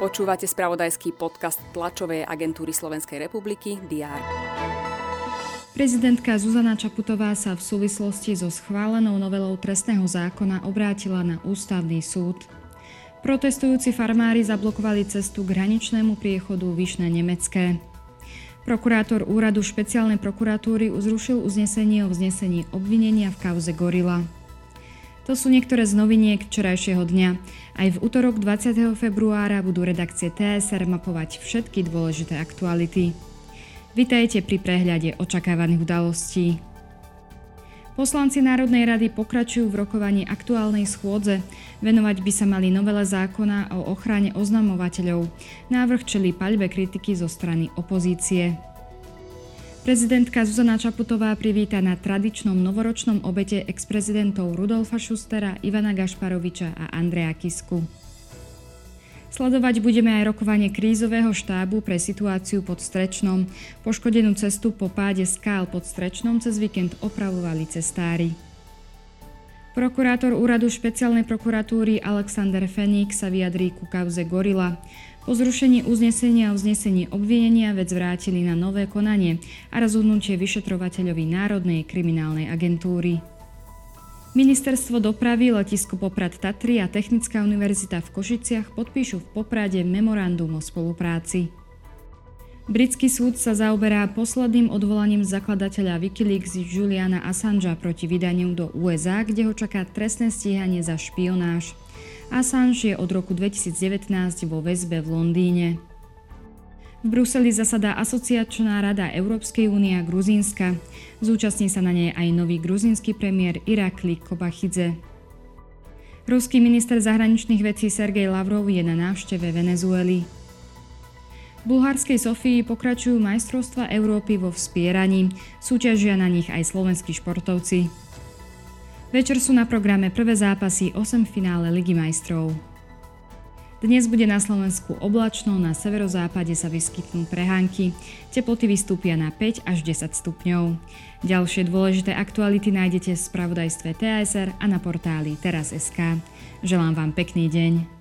Počúvate spravodajský podcast tlačovej agentúry Slovenskej republiky DR. Prezidentka Zuzana Čaputová sa v súvislosti so schválenou novelou trestného zákona obrátila na ústavný súd. Protestujúci farmári zablokovali cestu k hraničnému priechodu Vyšné Nemecké. Prokurátor úradu špeciálnej prokuratúry uzrušil uznesenie o vznesení obvinenia v kauze Gorila. To sú niektoré z noviniek včerajšieho dňa. Aj v útorok 20. februára budú redakcie TSR mapovať všetky dôležité aktuality. Vitajte pri prehľade očakávaných udalostí. Poslanci Národnej rady pokračujú v rokovaní aktuálnej schôdze. Venovať by sa mali novele zákona o ochrane oznamovateľov. Návrh čelí paľbe kritiky zo strany opozície. Prezidentka Zuzana Čaputová privíta na tradičnom novoročnom obete ex-prezidentov Rudolfa Šustera, Ivana Gašparoviča a Andreja Kisku. Sledovať budeme aj rokovanie krízového štábu pre situáciu pod Strečnom. Poškodenú cestu po páde skál pod Strečnom cez víkend opravovali cestári. Prokurátor úradu špeciálnej prokuratúry Alexander Feník sa vyjadrí ku kauze Gorila. Po zrušení uznesenia a uznesení obvinenia vec vrátili na nové konanie a rozhodnutie vyšetrovateľovi Národnej kriminálnej agentúry. Ministerstvo dopravy, letisko Poprad Tatry a Technická univerzita v Košiciach podpíšu v Poprade memorandum o spolupráci. Britský súd sa zaoberá posledným odvolaním zakladateľa Wikileaks Juliana Assangea proti vydaniu do USA, kde ho čaká trestné stíhanie za špionáž. Assange je od roku 2019 vo väzbe v Londýne. V Bruseli zasadá asociačná rada Európskej únie a Gruzínska. Zúčastní sa na nej aj nový gruzínsky premiér Irakli Kobachidze. Ruský minister zahraničných vecí Sergej Lavrov je na návšteve Venezuely. V bulharskej Sofii pokračujú majstrovstva Európy vo vspieraní. Súťažia na nich aj slovenskí športovci. Večer sú na programe prvé zápasy 8 finále Ligy majstrov. Dnes bude na Slovensku oblačno, na severozápade sa vyskytnú prehánky, teploty vystúpia na 5 až 10 stupňov. Ďalšie dôležité aktuality nájdete v spravodajstve TSR a na portáli teraz.sk. Želám vám pekný deň.